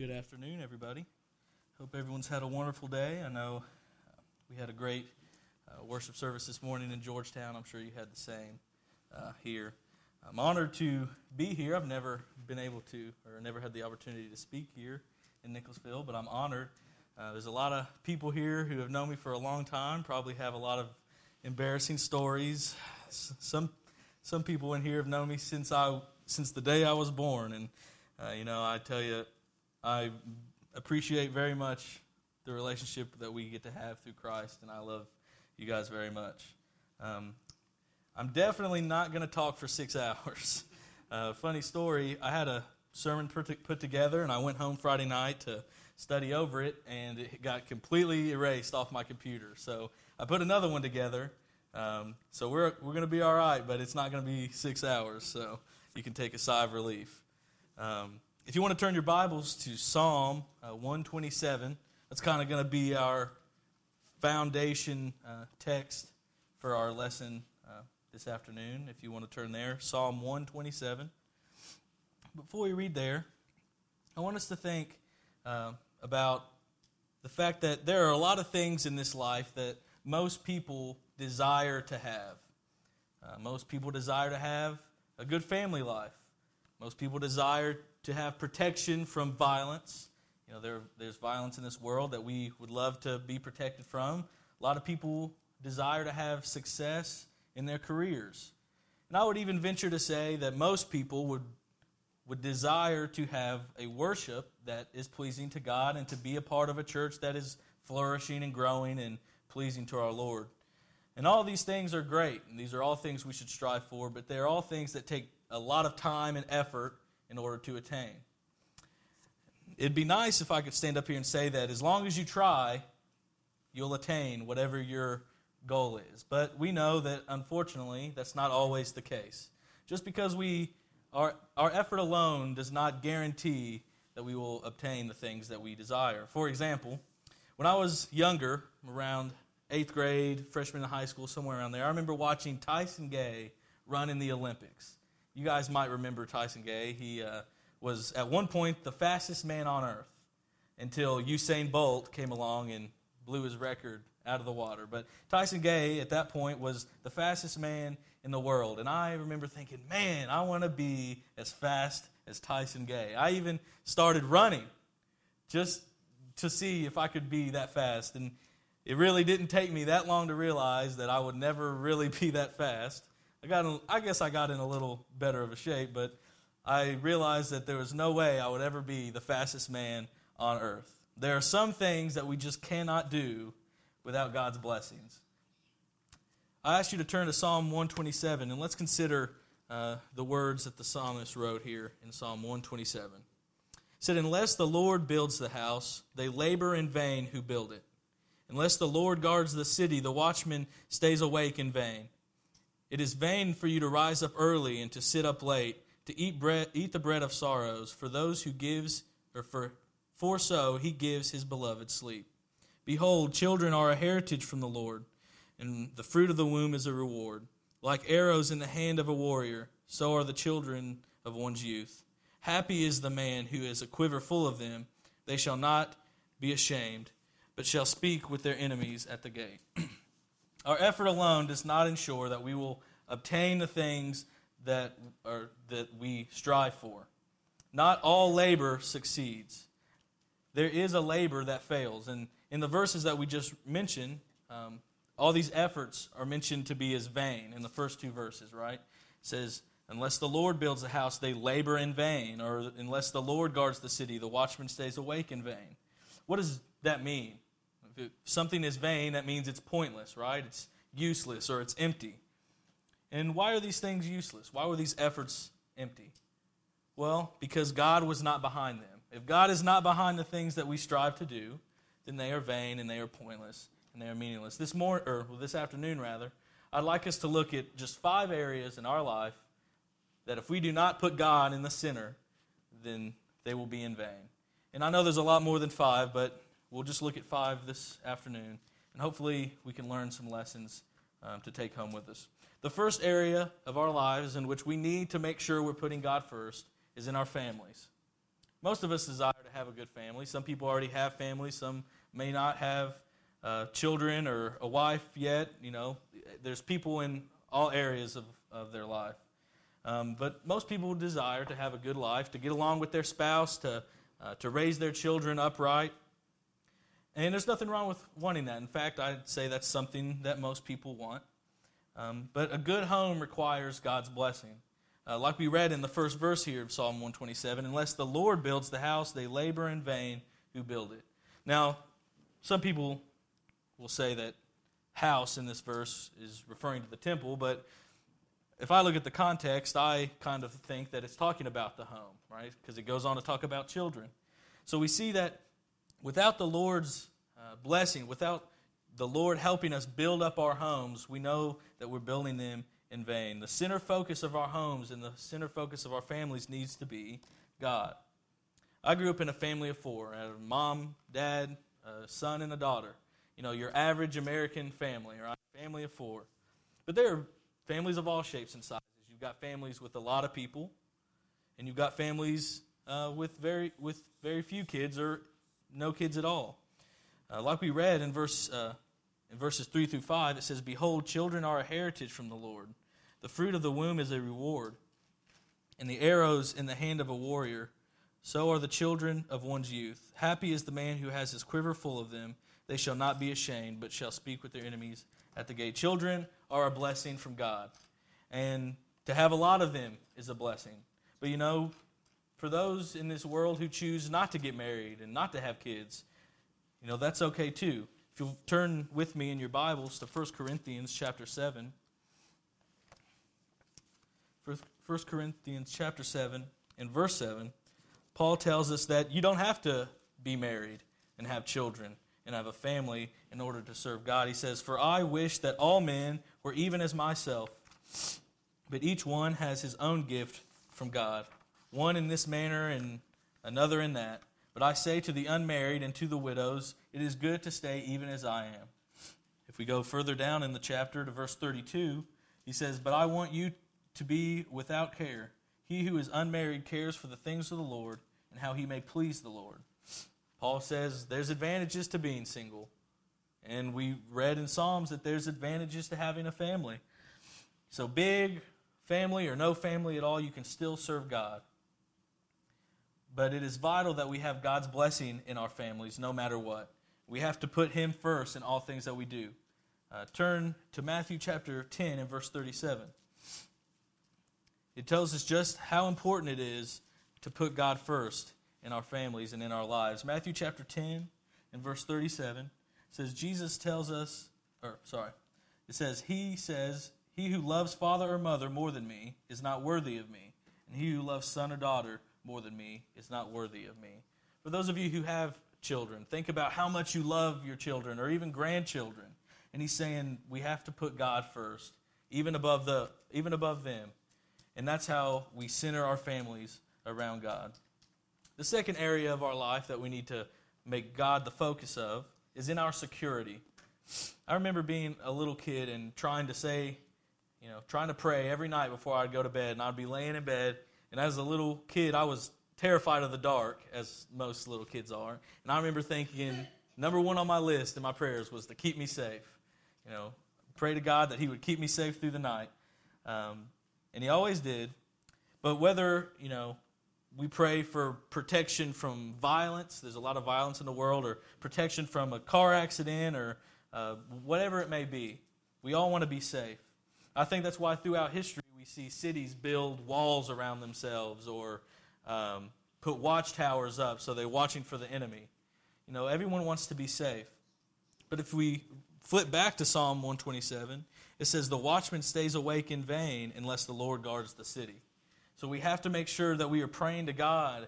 Good afternoon, everybody. Hope everyone's had a wonderful day. I know uh, we had a great uh, worship service this morning in Georgetown. I'm sure you had the same uh, here. I'm honored to be here. I've never been able to, or never had the opportunity to speak here in Nicholasville, but I'm honored. Uh, there's a lot of people here who have known me for a long time, probably have a lot of embarrassing stories. Some some people in here have known me since I since the day I was born, and uh, you know I tell you, I appreciate very much the relationship that we get to have through Christ, and I love you guys very much. Um, I'm definitely not going to talk for six hours. Uh, funny story, I had a sermon put together, and I went home Friday night to study over it, and it got completely erased off my computer. So I put another one together. Um, so we're, we're going to be all right, but it's not going to be six hours, so you can take a sigh of relief. Um, if you want to turn your Bibles to Psalm uh, 127, that's kind of going to be our foundation uh, text for our lesson uh, this afternoon. If you want to turn there, Psalm 127. Before we read there, I want us to think about the fact that there are a lot of things in this life that most people desire to have. Most people desire to have a good family life. Most people desire to have protection from violence. You know, there, there's violence in this world that we would love to be protected from. A lot of people desire to have success in their careers. And I would even venture to say that most people would, would desire to have a worship that is pleasing to God and to be a part of a church that is flourishing and growing and pleasing to our Lord. And all these things are great, and these are all things we should strive for, but they are all things that take a lot of time and effort in order to attain. It'd be nice if I could stand up here and say that as long as you try, you'll attain whatever your goal is. But we know that unfortunately, that's not always the case. Just because we our, our effort alone does not guarantee that we will obtain the things that we desire. For example, when I was younger, around eighth grade, freshman in high school, somewhere around there, I remember watching Tyson Gay run in the Olympics. You guys might remember Tyson Gay. He uh, was at one point the fastest man on earth until Usain Bolt came along and blew his record out of the water. But Tyson Gay at that point was the fastest man in the world. And I remember thinking, man, I want to be as fast as Tyson Gay. I even started running just to see if I could be that fast. And it really didn't take me that long to realize that I would never really be that fast. I got, in, I guess I got in a little better of a shape, but I realized that there was no way I would ever be the fastest man on earth. There are some things that we just cannot do without God's blessings. I ask you to turn to Psalm 127 and let's consider uh, the words that the psalmist wrote here in Psalm 127. It said, Unless the Lord builds the house, they labor in vain who build it. Unless the Lord guards the city, the watchman stays awake in vain. It is vain for you to rise up early and to sit up late, to eat bread, eat the bread of sorrows, for those who gives, or for, for so he gives his beloved sleep. Behold, children are a heritage from the Lord, and the fruit of the womb is a reward. Like arrows in the hand of a warrior, so are the children of one's youth. Happy is the man who has a quiver full of them. They shall not be ashamed, but shall speak with their enemies at the gate. Our effort alone does not ensure that we will obtain the things that, are, that we strive for. Not all labor succeeds. There is a labor that fails. And in the verses that we just mentioned, um, all these efforts are mentioned to be as vain in the first two verses, right? It says, Unless the Lord builds a house, they labor in vain. Or unless the Lord guards the city, the watchman stays awake in vain. What does that mean? Something is vain, that means it's pointless, right? It's useless or it's empty. And why are these things useless? Why were these efforts empty? Well, because God was not behind them. If God is not behind the things that we strive to do, then they are vain and they are pointless and they are meaningless. This morning, or this afternoon rather, I'd like us to look at just five areas in our life that if we do not put God in the center, then they will be in vain. And I know there's a lot more than five, but We'll just look at five this afternoon, and hopefully we can learn some lessons um, to take home with us. The first area of our lives in which we need to make sure we're putting God first is in our families. most of us desire to have a good family. Some people already have families, some may not have uh, children or a wife yet. You know, there's people in all areas of, of their life. Um, but most people desire to have a good life, to get along with their spouse, to, uh, to raise their children upright. And there's nothing wrong with wanting that. In fact, I'd say that's something that most people want. Um, but a good home requires God's blessing. Uh, like we read in the first verse here of Psalm 127 unless the Lord builds the house, they labor in vain who build it. Now, some people will say that house in this verse is referring to the temple, but if I look at the context, I kind of think that it's talking about the home, right? Because it goes on to talk about children. So we see that without the Lord's uh, blessing, without the Lord helping us build up our homes, we know that we're building them in vain. The center focus of our homes and the center focus of our families needs to be God. I grew up in a family of four. A mom, dad, a son, and a daughter. You know, your average American family, right? Family of four. But there are families of all shapes and sizes. You've got families with a lot of people, and you've got families uh, with very with very few kids or no kids at all. Uh, like we read in verse uh, in verses three through five, it says, "Behold, children are a heritage from the Lord. The fruit of the womb is a reward, and the arrows in the hand of a warrior. So are the children of one's youth. Happy is the man who has his quiver full of them. They shall not be ashamed, but shall speak with their enemies at the gate. Children are a blessing from God. And to have a lot of them is a blessing. But you know, for those in this world who choose not to get married and not to have kids, you know, that's okay too. If you'll turn with me in your Bibles to 1 Corinthians chapter 7. 1 Corinthians chapter 7 and verse 7, Paul tells us that you don't have to be married and have children and have a family in order to serve God. He says, For I wish that all men were even as myself, but each one has his own gift from God, one in this manner and another in that. But I say to the unmarried and to the widows, it is good to stay even as I am. If we go further down in the chapter to verse 32, he says, But I want you to be without care. He who is unmarried cares for the things of the Lord and how he may please the Lord. Paul says there's advantages to being single. And we read in Psalms that there's advantages to having a family. So, big family or no family at all, you can still serve God. But it is vital that we have God's blessing in our families no matter what. We have to put Him first in all things that we do. Uh, turn to Matthew chapter 10 and verse 37. It tells us just how important it is to put God first in our families and in our lives. Matthew chapter 10 and verse 37 says, Jesus tells us, or sorry, it says, He says, He who loves father or mother more than me is not worthy of me, and he who loves son or daughter more than me is not worthy of me. For those of you who have children, think about how much you love your children or even grandchildren. And he's saying we have to put God first, even above the even above them. And that's how we center our families around God. The second area of our life that we need to make God the focus of is in our security. I remember being a little kid and trying to say, you know, trying to pray every night before I'd go to bed, and I'd be laying in bed. And as a little kid, I was terrified of the dark, as most little kids are. And I remember thinking, number one on my list in my prayers was to keep me safe. You know, pray to God that He would keep me safe through the night. Um, and He always did. But whether, you know, we pray for protection from violence. There's a lot of violence in the world, or protection from a car accident, or uh, whatever it may be. We all want to be safe. I think that's why throughout history we see cities build walls around themselves or um, put watchtowers up so they're watching for the enemy. You know, everyone wants to be safe. But if we flip back to Psalm 127, it says, The watchman stays awake in vain unless the Lord guards the city. So we have to make sure that we are praying to God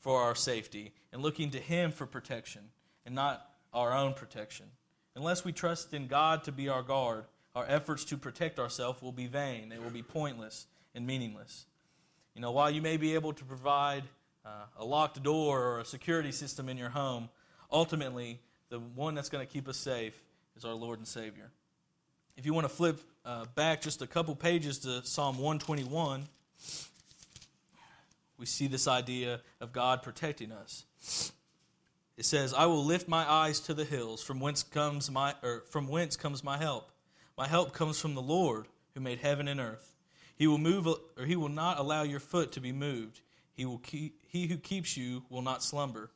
for our safety and looking to Him for protection and not our own protection. Unless we trust in God to be our guard, our efforts to protect ourselves will be vain. They will be pointless and meaningless. You know, while you may be able to provide uh, a locked door or a security system in your home, ultimately, the one that's going to keep us safe is our Lord and Savior. If you want to flip uh, back just a couple pages to Psalm 121, we see this idea of God protecting us. It says, "I will lift my eyes to the hills, from whence comes my or from whence comes my help? My help comes from the Lord, who made heaven and earth. He will move or he will not allow your foot to be moved. He will keep, he who keeps you will not slumber.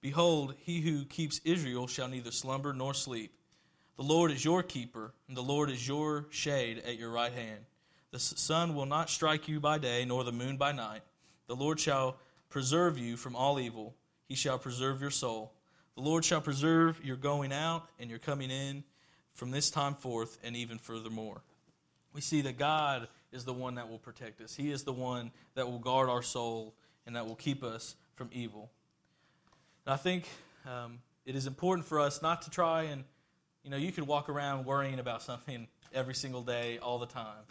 Behold, he who keeps Israel shall neither slumber nor sleep. The Lord is your keeper, and the Lord is your shade at your right hand. The sun will not strike you by day, nor the moon by night. The Lord shall preserve you from all evil. He shall preserve your soul. The Lord shall preserve your going out and your coming in from this time forth and even furthermore. We see that God is the one that will protect us. He is the one that will guard our soul and that will keep us from evil. And I think um, it is important for us not to try and, you know, you could walk around worrying about something every single day, all the time.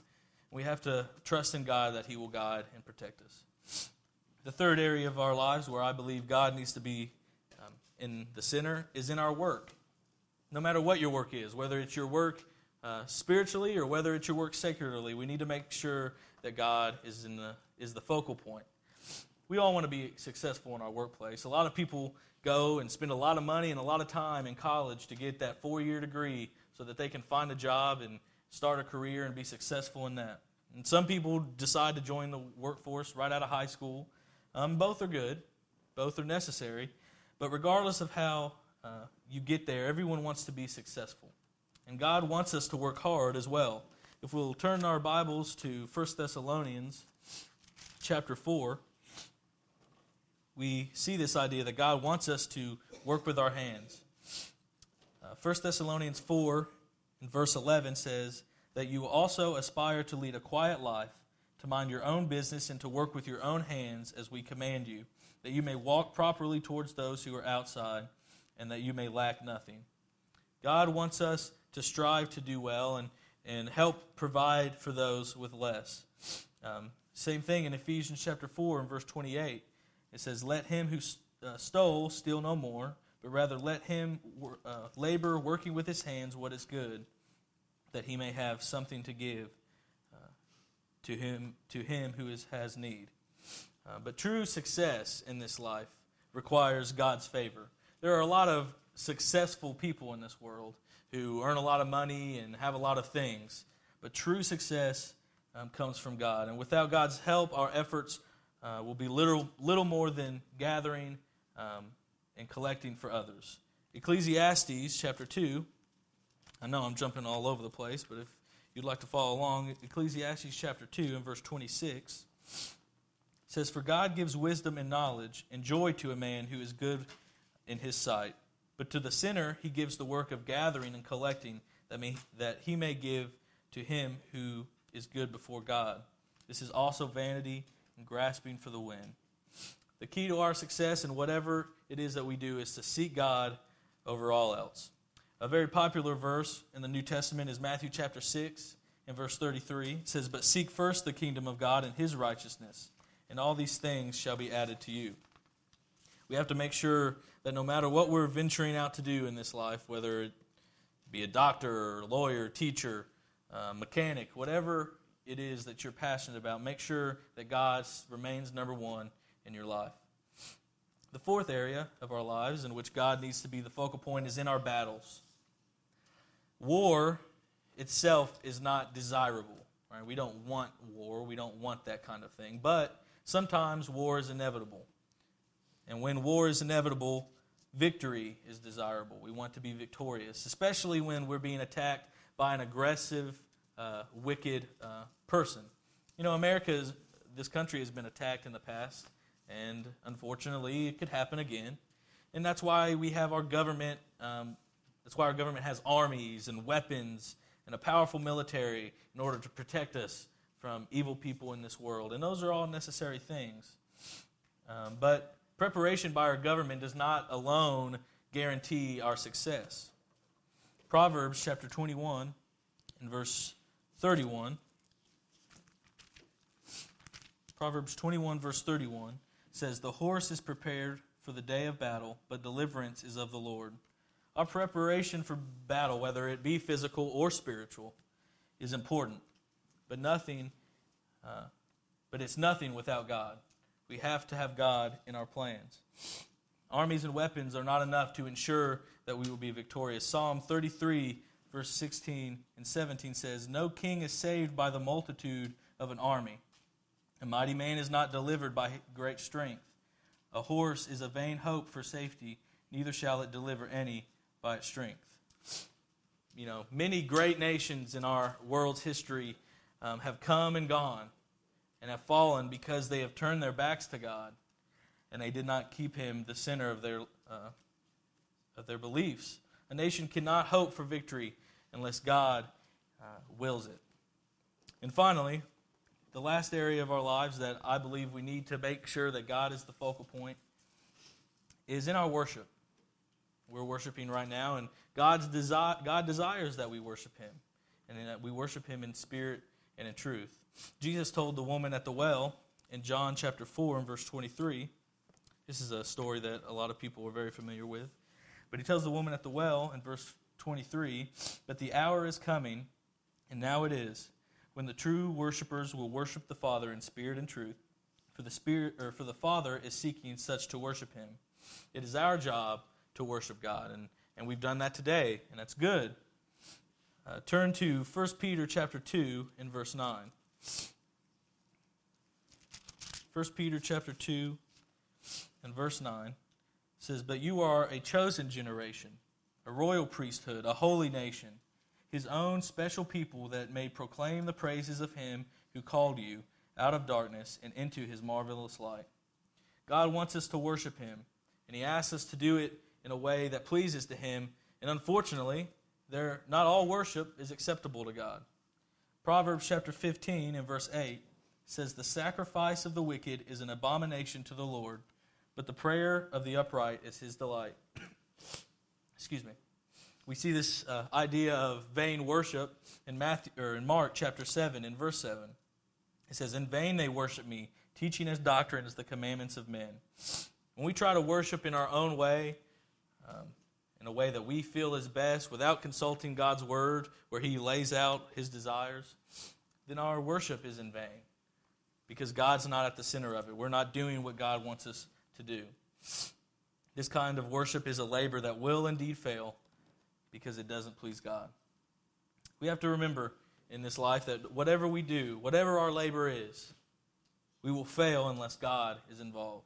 We have to trust in God that He will guide and protect us. The third area of our lives where I believe God needs to be um, in the center is in our work. No matter what your work is, whether it's your work uh, spiritually or whether it's your work secularly, we need to make sure that God is, in the, is the focal point. We all want to be successful in our workplace. A lot of people go and spend a lot of money and a lot of time in college to get that four year degree so that they can find a job and start a career and be successful in that. And some people decide to join the workforce right out of high school. Um, both are good, both are necessary. But regardless of how uh, you get there, everyone wants to be successful. And God wants us to work hard as well. If we'll turn our Bibles to 1 Thessalonians chapter 4, we see this idea that God wants us to work with our hands. Uh, 1 Thessalonians 4 in verse 11 says that you also aspire to lead a quiet life, to mind your own business, and to work with your own hands as we command you, that you may walk properly towards those who are outside, and that you may lack nothing. God wants us to strive to do well and, and help provide for those with less. Um, same thing in Ephesians chapter 4 and verse 28. It says, Let him who uh, stole steal no more but rather let him uh, labor working with his hands what is good, that he may have something to give uh, to him to him who is, has need. Uh, but true success in this life requires God's favor. There are a lot of successful people in this world who earn a lot of money and have a lot of things, but true success um, comes from God. And without God's help, our efforts uh, will be little, little more than gathering um, and collecting for others. Ecclesiastes chapter 2. I know I'm jumping all over the place, but if you'd like to follow along, Ecclesiastes chapter 2 and verse 26 says, For God gives wisdom and knowledge and joy to a man who is good in his sight. But to the sinner he gives the work of gathering and collecting that, may, that he may give to him who is good before God. This is also vanity and grasping for the wind. The key to our success in whatever it is that we do is to seek God over all else. A very popular verse in the New Testament is Matthew chapter 6 and verse 33. It says, But seek first the kingdom of God and his righteousness, and all these things shall be added to you. We have to make sure that no matter what we're venturing out to do in this life, whether it be a doctor or lawyer, teacher, uh, mechanic, whatever it is that you're passionate about, make sure that God remains number one in your life. The fourth area of our lives in which God needs to be the focal point is in our battles. War itself is not desirable. Right? We don't want war. We don't want that kind of thing. But sometimes war is inevitable. And when war is inevitable, victory is desirable. We want to be victorious, especially when we're being attacked by an aggressive, uh, wicked uh, person. You know, America is, this country has been attacked in the past and unfortunately, it could happen again. And that's why we have our government. Um, that's why our government has armies and weapons and a powerful military in order to protect us from evil people in this world. And those are all necessary things. Um, but preparation by our government does not alone guarantee our success. Proverbs chapter 21 and verse 31. Proverbs 21, verse 31 says, The horse is prepared for the day of battle, but deliverance is of the Lord. Our preparation for battle, whether it be physical or spiritual, is important, but nothing, uh, but it's nothing without God. We have to have God in our plans. Armies and weapons are not enough to ensure that we will be victorious. Psalm 33, verse 16 and 17 says, No king is saved by the multitude of an army. A mighty man is not delivered by great strength. A horse is a vain hope for safety, neither shall it deliver any by its strength. You know, many great nations in our world's history um, have come and gone and have fallen because they have turned their backs to God and they did not keep him the center of their, uh, of their beliefs. A nation cannot hope for victory unless God uh, wills it. And finally, the last area of our lives that I believe we need to make sure that God is the focal point is in our worship. We're worshiping right now, and God's desi- God desires that we worship Him, and that we worship Him in spirit and in truth. Jesus told the woman at the well in John chapter 4 and verse 23. This is a story that a lot of people are very familiar with. But he tells the woman at the well in verse 23 that the hour is coming, and now it is, when the true worshipers will worship the Father in spirit and truth. For the spirit or for the Father is seeking such to worship him. It is our job to worship God, and, and we've done that today, and that's good. Uh, turn to 1 Peter chapter 2 and verse 9. 1 Peter chapter 2 and verse 9 says, But you are a chosen generation, a royal priesthood, a holy nation, his own special people that may proclaim the praises of him who called you out of darkness and into his marvelous light. God wants us to worship him, and he asks us to do it in a way that pleases to him. And unfortunately, there not all worship is acceptable to God. Proverbs chapter 15 and verse 8 says, The sacrifice of the wicked is an abomination to the Lord, but the prayer of the upright is his delight. Excuse me. We see this uh, idea of vain worship in Matthew or in Mark chapter 7 in verse 7. It says, In vain they worship me, teaching as doctrines the commandments of men. When we try to worship in our own way, um, in a way that we feel is best, without consulting God's word, where He lays out His desires, then our worship is in vain because God's not at the center of it. We're not doing what God wants us to do. This kind of worship is a labor that will indeed fail because it doesn't please God. We have to remember in this life that whatever we do, whatever our labor is, we will fail unless God is involved.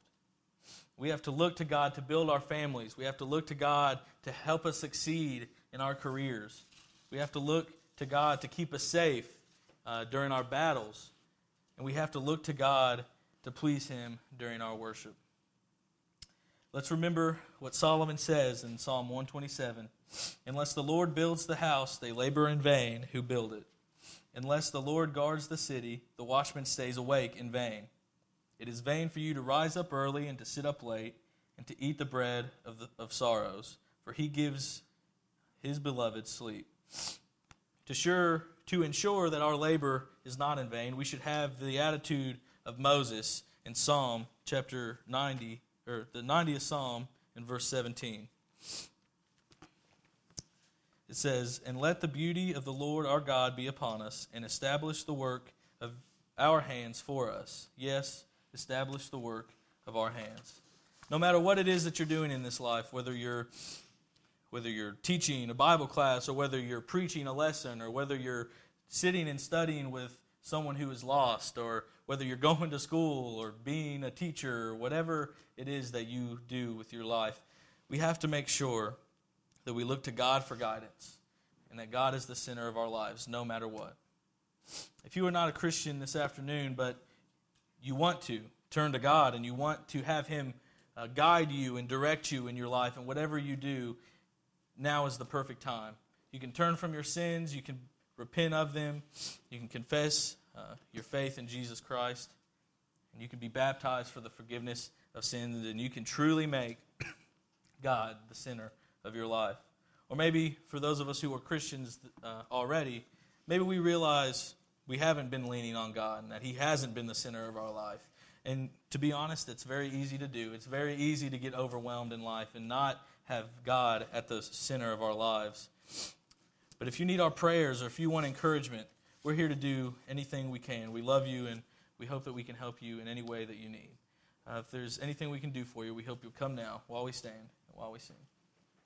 We have to look to God to build our families. We have to look to God to help us succeed in our careers. We have to look to God to keep us safe uh, during our battles. And we have to look to God to please Him during our worship. Let's remember what Solomon says in Psalm 127 Unless the Lord builds the house, they labor in vain who build it. Unless the Lord guards the city, the watchman stays awake in vain. It is vain for you to rise up early and to sit up late and to eat the bread of, the, of sorrows, for he gives his beloved sleep. To, sure, to ensure that our labor is not in vain, we should have the attitude of Moses in Psalm chapter 90, or the 90th Psalm in verse 17. It says, And let the beauty of the Lord our God be upon us, and establish the work of our hands for us. Yes, establish the work of our hands. No matter what it is that you're doing in this life, whether you're whether you're teaching a Bible class or whether you're preaching a lesson or whether you're sitting and studying with someone who is lost or whether you're going to school or being a teacher or whatever it is that you do with your life, we have to make sure that we look to God for guidance and that God is the center of our lives no matter what. If you are not a Christian this afternoon, but you want to turn to God and you want to have Him uh, guide you and direct you in your life and whatever you do, now is the perfect time. You can turn from your sins, you can repent of them, you can confess uh, your faith in Jesus Christ, and you can be baptized for the forgiveness of sins, and you can truly make God the center of your life. Or maybe for those of us who are Christians uh, already, maybe we realize we haven't been leaning on God and that He hasn't been the center of our life. And to be honest, it's very easy to do. It's very easy to get overwhelmed in life and not have God at the center of our lives. But if you need our prayers or if you want encouragement, we're here to do anything we can. We love you and we hope that we can help you in any way that you need. Uh, if there's anything we can do for you, we hope you'll come now while we stand and while we sing.